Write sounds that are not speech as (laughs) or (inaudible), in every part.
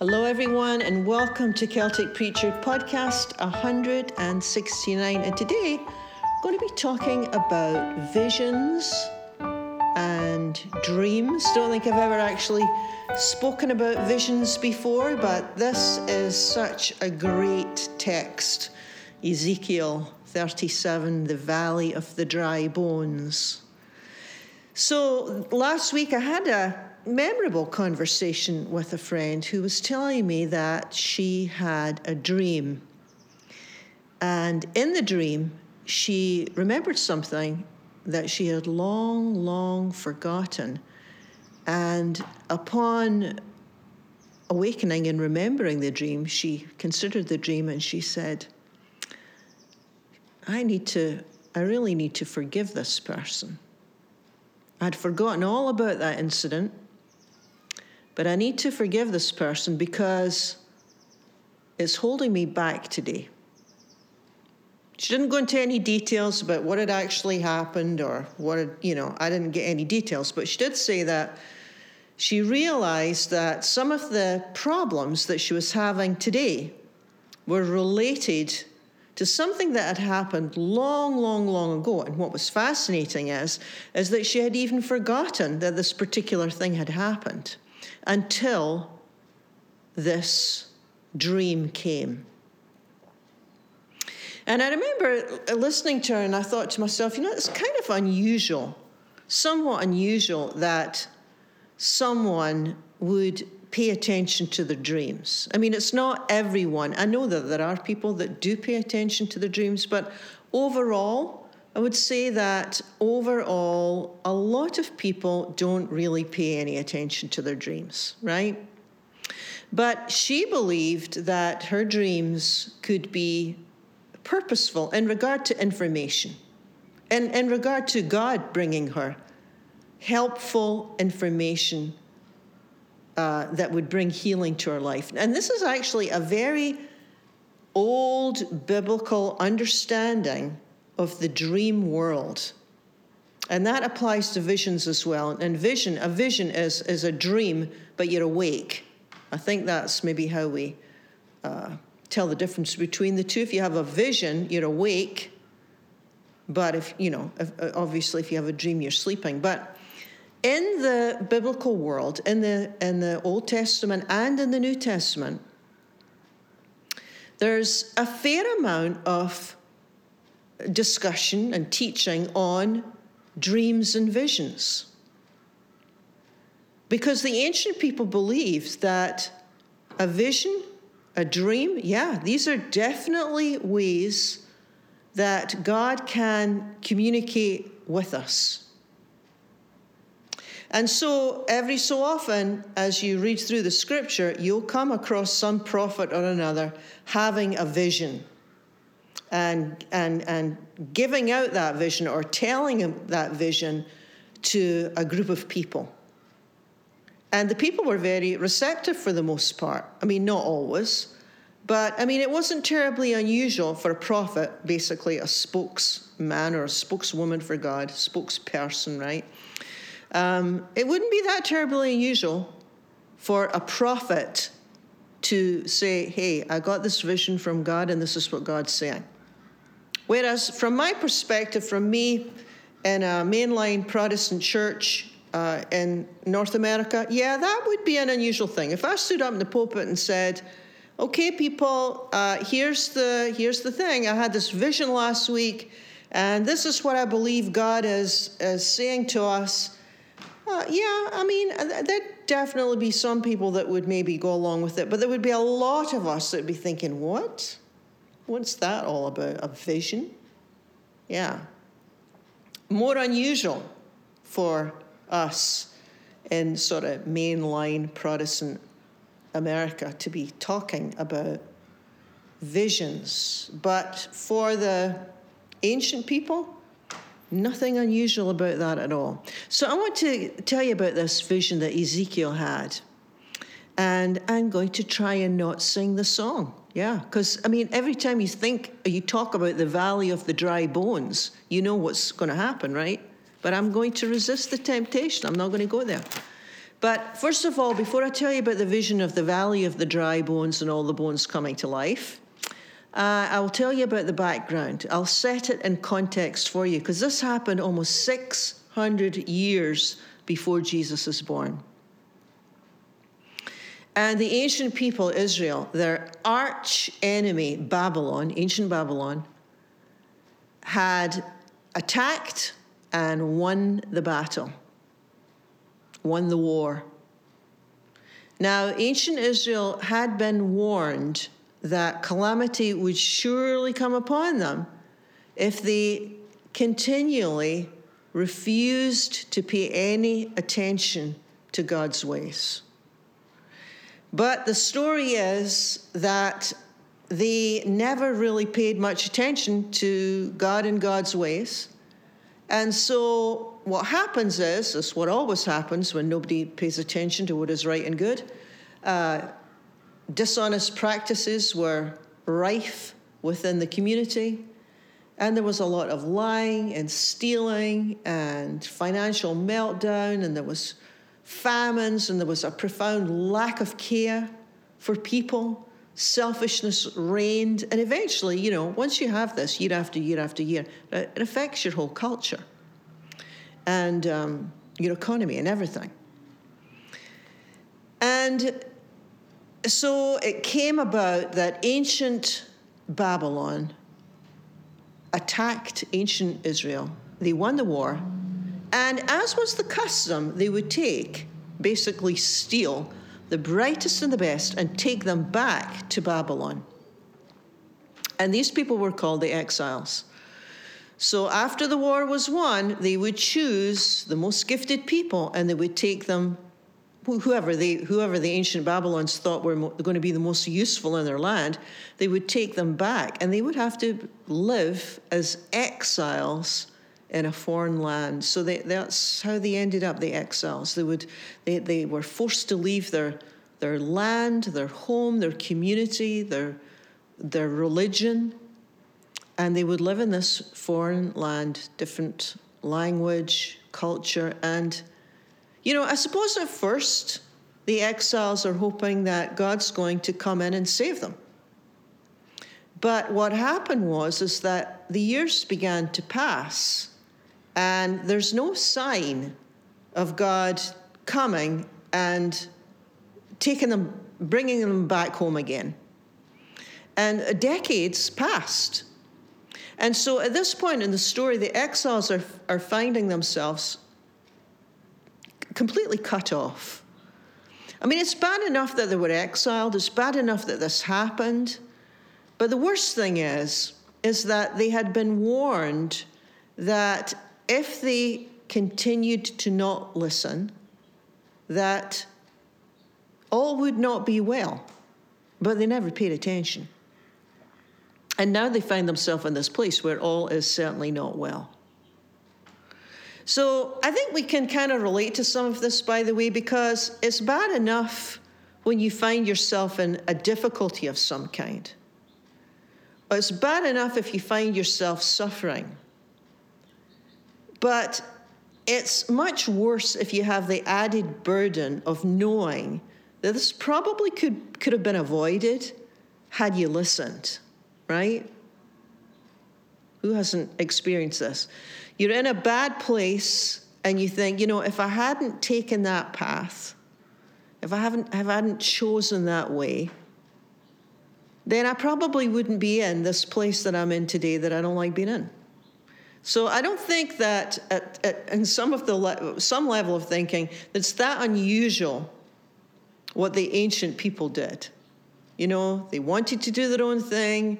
Hello, everyone, and welcome to Celtic Preacher Podcast 169. And today, I'm going to be talking about visions and dreams. Don't think I've ever actually spoken about visions before, but this is such a great text Ezekiel 37, the valley of the dry bones. So, last week I had a memorable conversation with a friend who was telling me that she had a dream. And in the dream, she remembered something that she had long, long forgotten. And upon awakening and remembering the dream, she considered the dream and she said, I need to, I really need to forgive this person. I'd forgotten all about that incident. But I need to forgive this person because it's holding me back today. She didn't go into any details about what had actually happened or what had, you know, I didn't get any details, but she did say that she realized that some of the problems that she was having today were related to something that had happened long, long, long ago. And what was fascinating is, is that she had even forgotten that this particular thing had happened until this dream came. And I remember listening to her, and I thought to myself, you know, it's kind of unusual, somewhat unusual that someone would pay attention to their dreams. I mean, it's not everyone. I know that there are people that do pay attention to their dreams, but overall, I would say that overall, a lot of people don't really pay any attention to their dreams, right? But she believed that her dreams could be purposeful in regard to information, and in regard to God bringing her helpful information uh, that would bring healing to her life. And this is actually a very old biblical understanding of the dream world. And that applies to visions as well. And vision, a vision is, is a dream, but you're awake. I think that's maybe how we uh, tell the difference between the two. If you have a vision, you're awake. But if, you know, if, uh, obviously, if you have a dream, you're sleeping. But in the biblical world, in the, in the Old Testament and in the New Testament, there's a fair amount of discussion and teaching on dreams and visions. Because the ancient people believed that a vision, a dream, yeah, these are definitely ways that God can communicate with us. And so, every so often, as you read through the scripture, you'll come across some prophet or another having a vision and, and, and giving out that vision or telling that vision to a group of people. And the people were very receptive for the most part. I mean, not always, but I mean, it wasn't terribly unusual for a prophet, basically a spokesman or a spokeswoman for God, spokesperson, right? Um, it wouldn't be that terribly unusual for a prophet to say, Hey, I got this vision from God, and this is what God's saying. Whereas, from my perspective, from me in a mainline Protestant church uh, in North America, yeah, that would be an unusual thing. If I stood up in the pulpit and said, "Okay, people, uh, here's the here's the thing. I had this vision last week, and this is what I believe God is is saying to us." Uh, yeah, I mean, uh, there'd definitely be some people that would maybe go along with it, but there would be a lot of us that would be thinking, "What? What's that all about? A vision? Yeah. More unusual for us in sort of mainline Protestant America to be talking about visions. But for the ancient people, nothing unusual about that at all. So I want to tell you about this vision that Ezekiel had. And I'm going to try and not sing the song. Yeah, because I mean, every time you think, you talk about the valley of the dry bones, you know what's going to happen, right? But I'm going to resist the temptation. I'm not going to go there. But first of all, before I tell you about the vision of the valley of the dry bones and all the bones coming to life, uh, I'll tell you about the background. I'll set it in context for you because this happened almost 600 years before Jesus is born. And the ancient people, Israel, their arch enemy, Babylon, ancient Babylon, had attacked and won the battle, won the war. Now, ancient Israel had been warned that calamity would surely come upon them if they continually refused to pay any attention to God's ways. But the story is that they never really paid much attention to God and God's ways. And so what happens is, is what always happens when nobody pays attention to what is right and good. Uh, dishonest practices were rife within the community. And there was a lot of lying and stealing and financial meltdown, and there was famines, and there was a profound lack of care for people. Selfishness reigned, and eventually, you know, once you have this year after year after year, it affects your whole culture and um, your economy and everything. And so it came about that ancient Babylon attacked ancient Israel. They won the war, and as was the custom, they would take, basically steal, the brightest and the best and take them back to Babylon. And these people were called the exiles. So after the war was won, they would choose the most gifted people and they would take them whoever the, whoever the ancient Babylons thought were mo- going to be the most useful in their land, they would take them back and they would have to live as exiles in a foreign land. So they, that's how they ended up, the exiles. They, would, they, they were forced to leave their, their land, their home, their community, their, their religion, and they would live in this foreign land, different language, culture, and you know, I suppose at first the exiles are hoping that God's going to come in and save them. But what happened was is that the years began to pass and there's no sign of God coming and taking them bringing them back home again. And decades passed. And so at this point in the story, the exiles are, are finding themselves completely cut off. I mean, it's bad enough that they were exiled, it's bad enough that this happened. But the worst thing is, is that they had been warned that if they continued to not listen, that all would not be well. But they never paid attention. And now they find themselves in this place where all is certainly not well. So I think we can kind of relate to some of this, by the way, because it's bad enough when you find yourself in a difficulty of some kind. It's bad enough if you find yourself suffering. But it's much worse if you have the added burden of knowing that this probably could, could have been avoided had you listened, right? Who hasn't experienced this? You're in a bad place and you think, you know, if I hadn't taken that path, if I haven't, if I hadn't chosen that way, then I probably wouldn't be in this place that I'm in today that I don't like being in. So I don't think that at, at, in some of the le- some level of thinking that's that unusual what the ancient people did. You know, they wanted to do their own thing.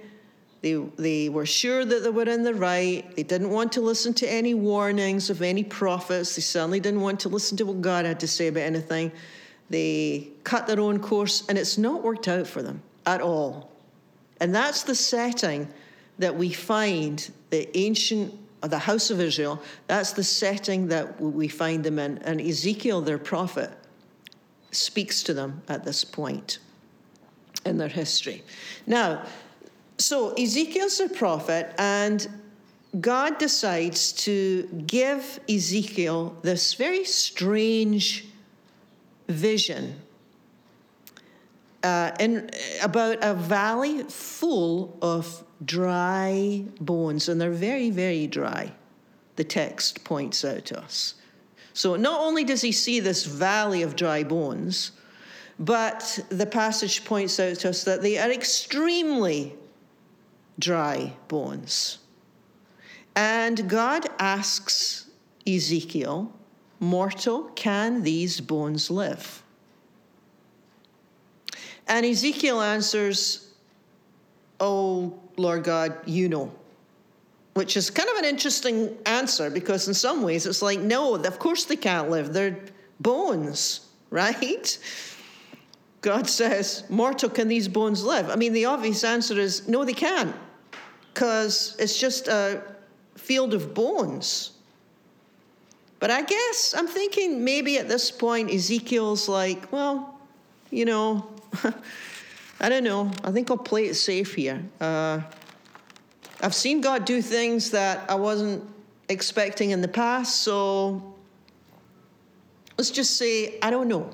They, they were sure that they were in the right. They didn't want to listen to any warnings of any prophets. They certainly didn't want to listen to what God had to say about anything. They cut their own course, and it's not worked out for them at all. And that's the setting that we find the ancient, the house of Israel, that's the setting that we find them in. And Ezekiel, their prophet, speaks to them at this point in their history. Now, so Ezekiel's a prophet, and God decides to give Ezekiel this very strange vision uh, in, about a valley full of dry bones, and they're very, very dry, the text points out to us. So not only does he see this valley of dry bones, but the passage points out to us that they are extremely dry bones. And God asks Ezekiel, Mortal, can these bones live? And Ezekiel answers, Oh, Lord God, you know. Which is kind of an interesting answer because, in some ways, it's like, no, of course they can't live. They're bones, (laughs) right? God says, Mortal, can these bones live? I mean, the obvious answer is, no, they can't, because it's just a field of bones. But I guess I'm thinking maybe at this point, Ezekiel's like, well, you know, (laughs) I don't know. I think I'll play it safe here. Uh, I've seen God do things that I wasn't expecting in the past, so let's just say, I don't know.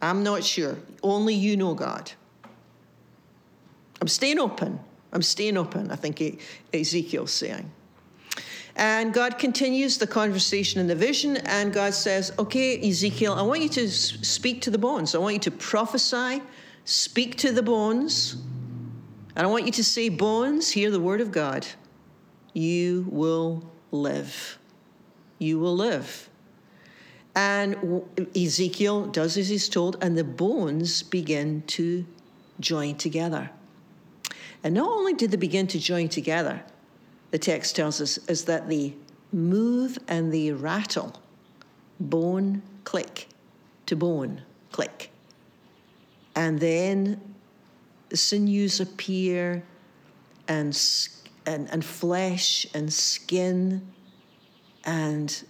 I'm not sure. Only you know, God. I'm staying open. I'm staying open, I think Ezekiel's saying. And God continues the conversation in the vision, and God says, Okay, Ezekiel, I want you to speak to the bones. I want you to prophesy, speak to the bones. And I want you to say, Bones, hear the word of God. You will live. You will live. And Ezekiel does as he's told, and the bones begin to join together. And not only did they begin to join together, the text tells us, is that they move and they rattle, bone click to bone click. And then the sinews appear and, and, and flesh and skin, and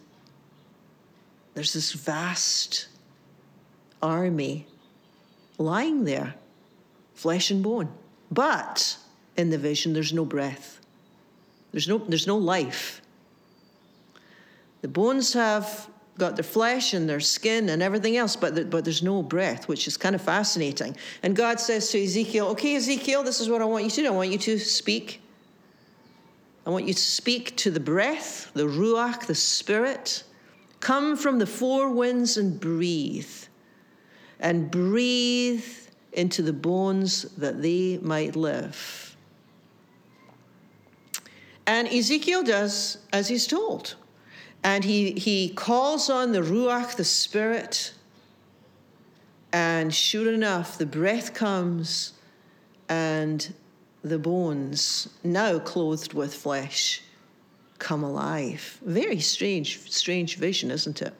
there's this vast army lying there, flesh and bone. But in the vision, there's no breath. There's no, there's no life. The bones have got their flesh and their skin and everything else, but, the, but there's no breath, which is kind of fascinating. And God says to Ezekiel, Okay, Ezekiel, this is what I want you to do. I want you to speak. I want you to speak to the breath, the Ruach, the Spirit. Come from the four winds and breathe. And breathe into the bones that they might live. And Ezekiel does as he's told. And he, he calls on the Ruach, the Spirit. And sure enough, the breath comes and the bones, now clothed with flesh, come alive. Very strange, strange vision, isn't it?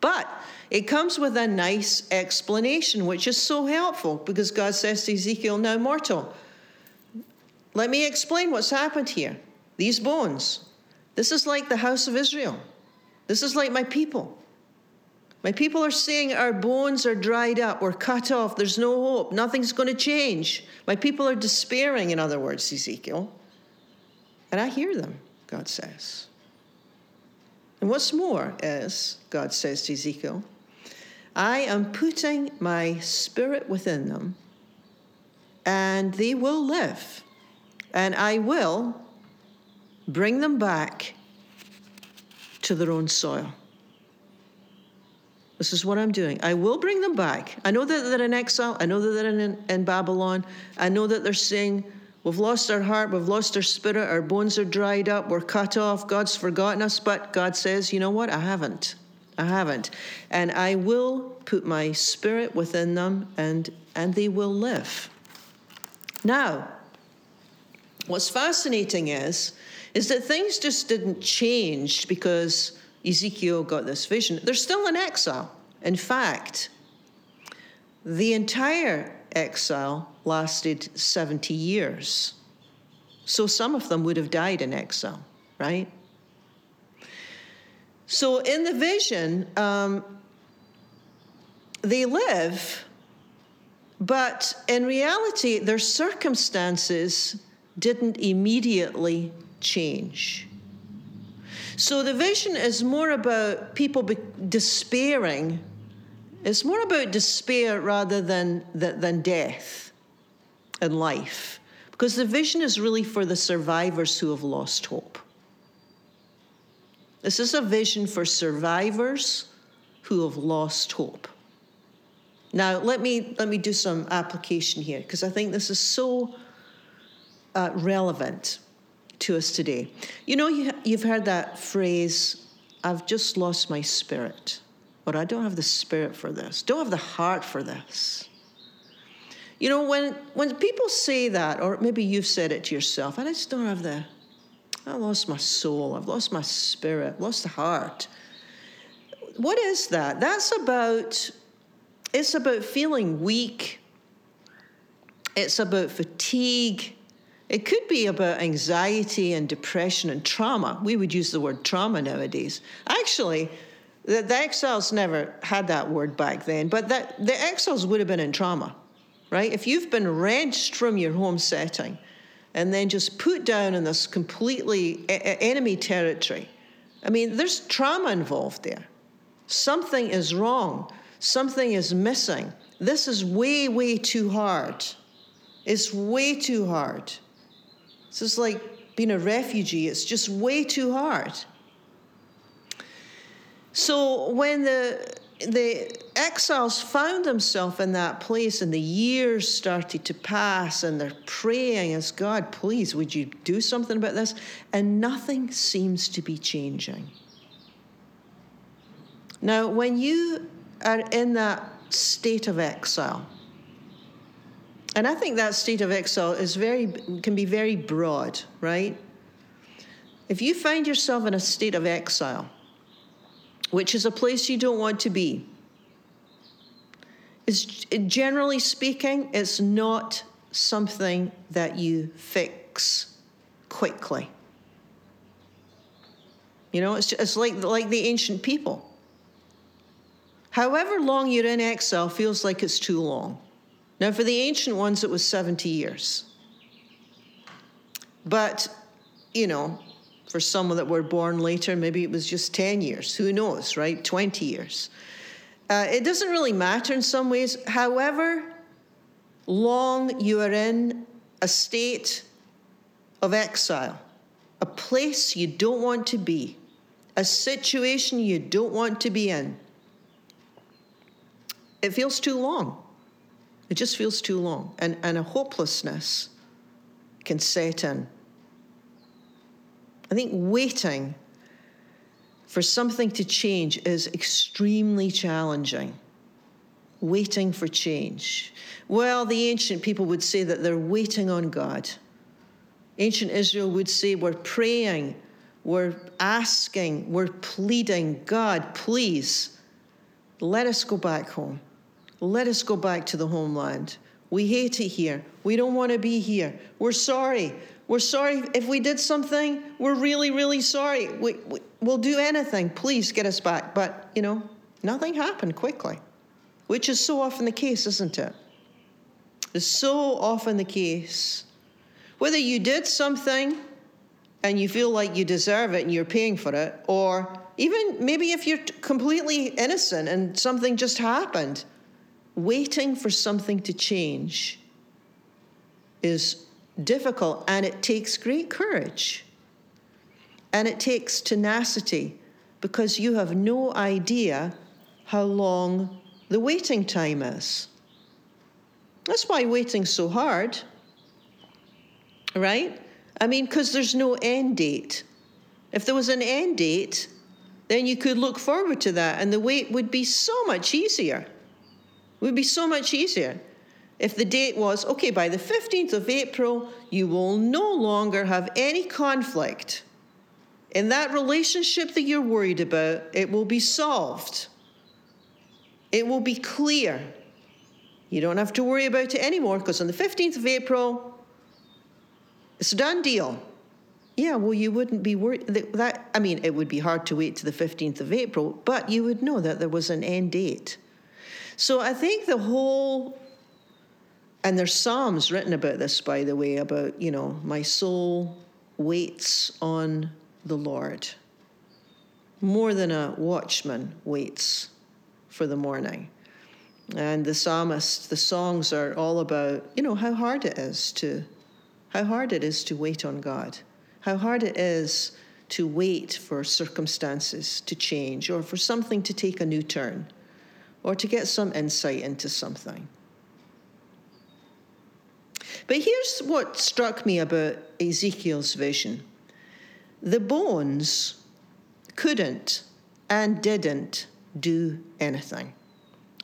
But it comes with a nice explanation, which is so helpful because God says to Ezekiel, Now, mortal, let me explain what's happened here. These bones, this is like the house of Israel. This is like my people. My people are saying our bones are dried up, we're cut off, there's no hope, nothing's going to change. My people are despairing, in other words, Ezekiel. And I hear them, God says. And what's more is, God says to Ezekiel, I am putting my spirit within them, and they will live, and I will bring them back to their own soil. This is what I'm doing. I will bring them back. I know that they're in exile. I know that they're in, in Babylon. I know that they're saying, We've lost our heart, we've lost our spirit, our bones are dried up, we're cut off, God's forgotten us. But God says, You know what? I haven't. I haven't. And I will put my spirit within them and, and they will live. Now, what's fascinating is is that things just didn't change because Ezekiel got this vision. They're still in exile. In fact, the entire exile lasted 70 years. So some of them would have died in exile, right? So in the vision, um, they live, but in reality, their circumstances didn't immediately change. So the vision is more about people despairing It's more about despair rather than, than death and life. Because the vision is really for the survivors who have lost hope. This is a vision for survivors who have lost hope. Now, let me, let me do some application here because I think this is so uh, relevant to us today. You know, you, you've heard that phrase, I've just lost my spirit, or I don't have the spirit for this, don't have the heart for this. You know, when, when people say that, or maybe you've said it to yourself, I just don't have the, I lost my soul, I've lost my spirit, lost the heart. What is that? That's about, it's about feeling weak, it's about fatigue, it could be about anxiety and depression and trauma. We would use the word trauma nowadays. Actually, the, the exiles never had that word back then, but that, the exiles would have been in trauma, right? If you've been wrenched from your home setting and then just put down in this completely enemy territory, I mean, there's trauma involved there. Something is wrong, something is missing. This is way, way too hard. It's way too hard. This is like being a refugee, it's just way too hard. So when the the exiles found themselves in that place and the years started to pass and they're praying as God, please, would you do something about this? And nothing seems to be changing. Now, when you are in that state of exile, and I think that state of exile is very can be very broad, right? If you find yourself in a state of exile, which is a place you don't want to be, is generally speaking, it's not something that you fix quickly. You know, it's, just, it's like, like the ancient people. However long you're in exile feels like it's too long. Now, for the ancient ones, it was 70 years. But, you know, for some that were born later, maybe it was just 10 years. Who knows, right? 20 years. Uh, it doesn't really matter in some ways. However long you are in a state of exile, a place you don't want to be, a situation you don't want to be in, it feels too long. It just feels too long. And, and a hopelessness can set in. I think waiting for something to change is extremely challenging. Waiting for change. Well, the ancient people would say that they're waiting on God. Ancient Israel would say, We're praying, we're asking, we're pleading, God, please let us go back home. Let us go back to the homeland. We hate it here. We don't want to be here. We're sorry. We're sorry if we did something. We're really, really sorry. We, we, will do anything. Please get us back. But, you know, nothing happened quickly, which is so often the case, isn't it? It's so often the case. Whether you did something and you feel like you deserve it and you're paying for it, or even maybe if you're completely innocent and something just happened waiting for something to change is difficult and it takes great courage. And it takes tenacity because you have no idea how long the waiting time is. That's why waiting's so hard, right? I mean, because there's no end date. If there was an end date, then you could look forward to that and the wait would be so much easier. It would be so much easier if the date was okay, by the 15th of April, you will no longer have any conflict. In that relationship that you're worried about, it will be solved. It will be clear. You don't have to worry about it anymore because on the 15th of April, it's a done deal. Yeah, well, you wouldn't be worried. That, I mean, it would be hard to wait to the 15th of April, but you would know that there was an end date. So I think the whole, and there's Psalms written about this, by the way, about, you know, my soul waits on the Lord more than a watchman waits for the morning. And the psalmist, the songs are all about, you know, how hard it is to how hard it is to wait on God. How hard it is to wait for circumstances to change or for something to take a new turn or to get some insight into something. But here's what struck me about Ezekiel's vision the bones couldn't and didn't do anything.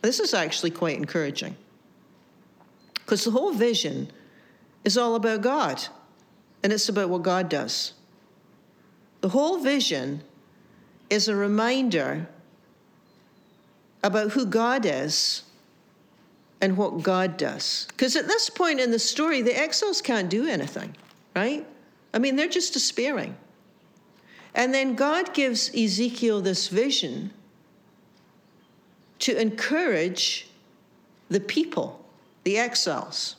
This is actually quite encouraging because the whole vision is all about God and it's about what God does. The whole vision is a reminder about who God is and what God does. Because at this point in the story, the exiles can't do anything, right? I mean, they're just despairing. And then God gives Ezekiel this vision to encourage the people, the exiles,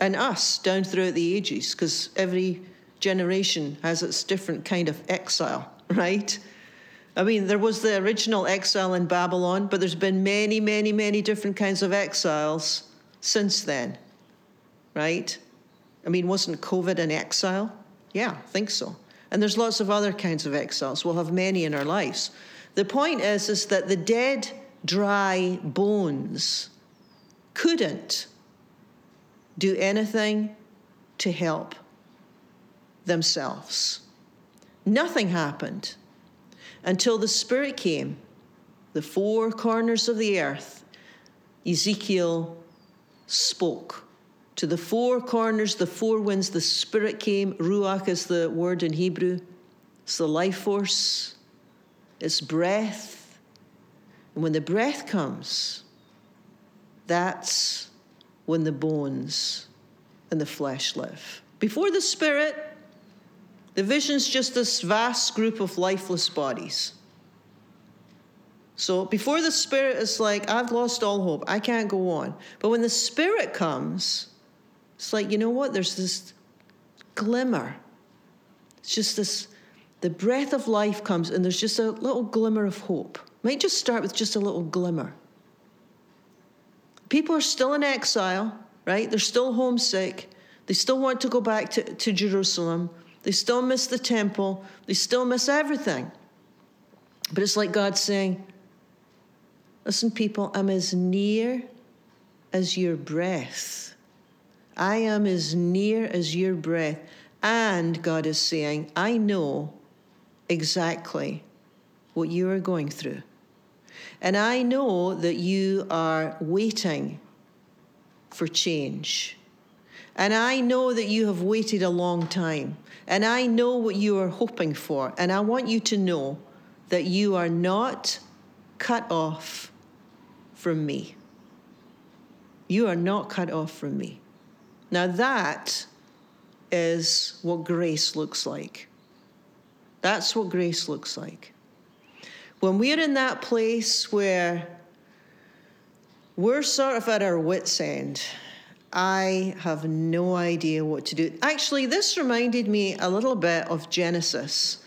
and us down throughout the ages, because every generation has its different kind of exile, (laughs) right? I mean, there was the original exile in Babylon, but there's been many, many, many different kinds of exiles since then, right? I mean, wasn't COVID an exile? Yeah, I think so. And there's lots of other kinds of exiles. We'll have many in our lives. The point is, is that the dead, dry bones couldn't do anything to help themselves. Nothing happened until the Spirit came, the four corners of the earth. Ezekiel spoke. To the four corners, the four winds, the Spirit came. Ruach is the word in Hebrew. It's the life force, it's breath. And when the breath comes, that's when the bones and the flesh live. Before the Spirit, the vision's just this vast group of lifeless bodies. So before the Spirit is like, I've lost all hope, I can't go on. But when the Spirit comes, it's like, you know what? There's this glimmer. It's just this, the breath of life comes, and there's just a little glimmer of hope. Might just start with just a little glimmer. People are still in exile, right? They're still homesick. They still want to go back to, to Jerusalem. They still miss the temple. They still miss everything. But it's like God saying, Listen, people, I'm as near as your breath. I am as near as your breath. And God is saying, I know exactly what you are going through. And I know that you are waiting for change. And I know that you have waited a long time. And I know what you are hoping for. And I want you to know that you are not cut off from me. You are not cut off from me. Now, that is what grace looks like. That's what grace looks like. When we're in that place where we're sort of at our wits' end, I have no idea what to do. Actually, this reminded me a little bit of Genesis.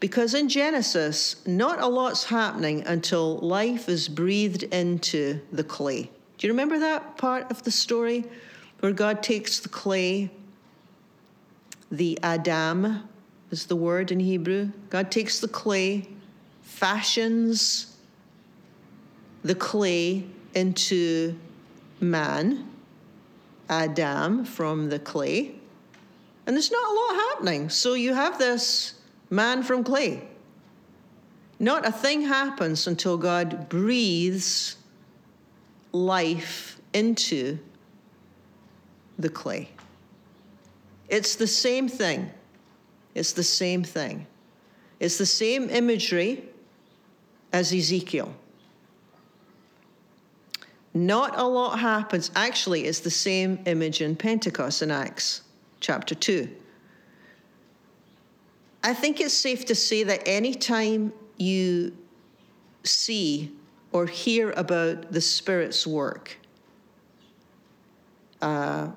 Because in Genesis, not a lot's happening until life is breathed into the clay. Do you remember that part of the story where God takes the clay, the Adam is the word in Hebrew? God takes the clay, fashions the clay into man Adam from the clay. And there's not a lot happening. So you have this man from clay. Not a thing happens until God breathes life into the clay. It's the same thing. It's the same thing. It's the same imagery as Ezekiel. Not a lot happens. Actually, it's the same image in Pentecost in Acts chapter 2. I think it's safe to say that anytime you see or hear about the Spirit's work, uh,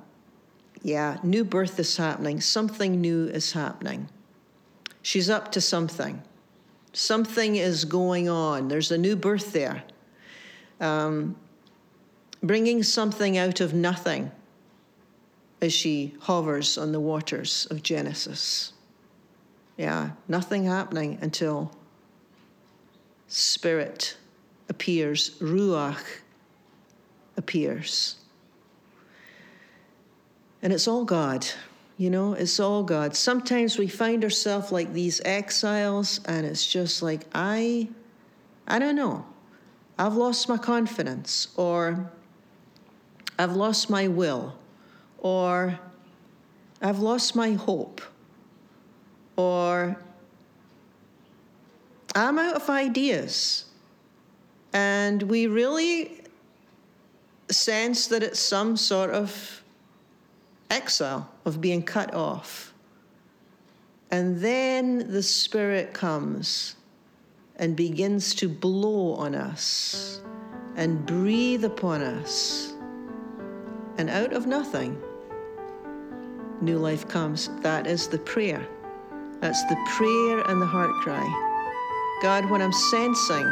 yeah, new birth is happening. Something new is happening. She's up to something. Something is going on. There's a new birth there. Um, bringing something out of nothing as she hovers on the waters of Genesis. Yeah, nothing happening until Spirit appears, Ruach appears. And it's all God, you know, it's all God. Sometimes we find ourselves like these exiles, and it's just like, I, I don't know. I've lost my confidence, or I've lost my will, or I've lost my hope, or I'm out of ideas. And we really sense that it's some sort of exile, of being cut off. And then the Spirit comes and begins to blow on us and breathe upon us. And out of nothing, new life comes. That is the prayer. That's the prayer and the heart cry. God, when I'm sensing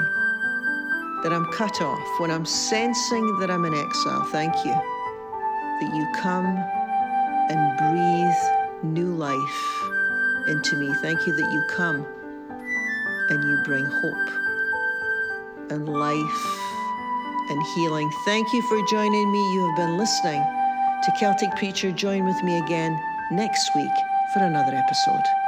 that I'm cut off, when I'm sensing that I'm in exile, thank you that you come and breathe new life into me. Thank you that you come and you bring hope and life and healing. Thank you for joining me. You have been listening to Celtic Preacher. Join with me again next week for another episode.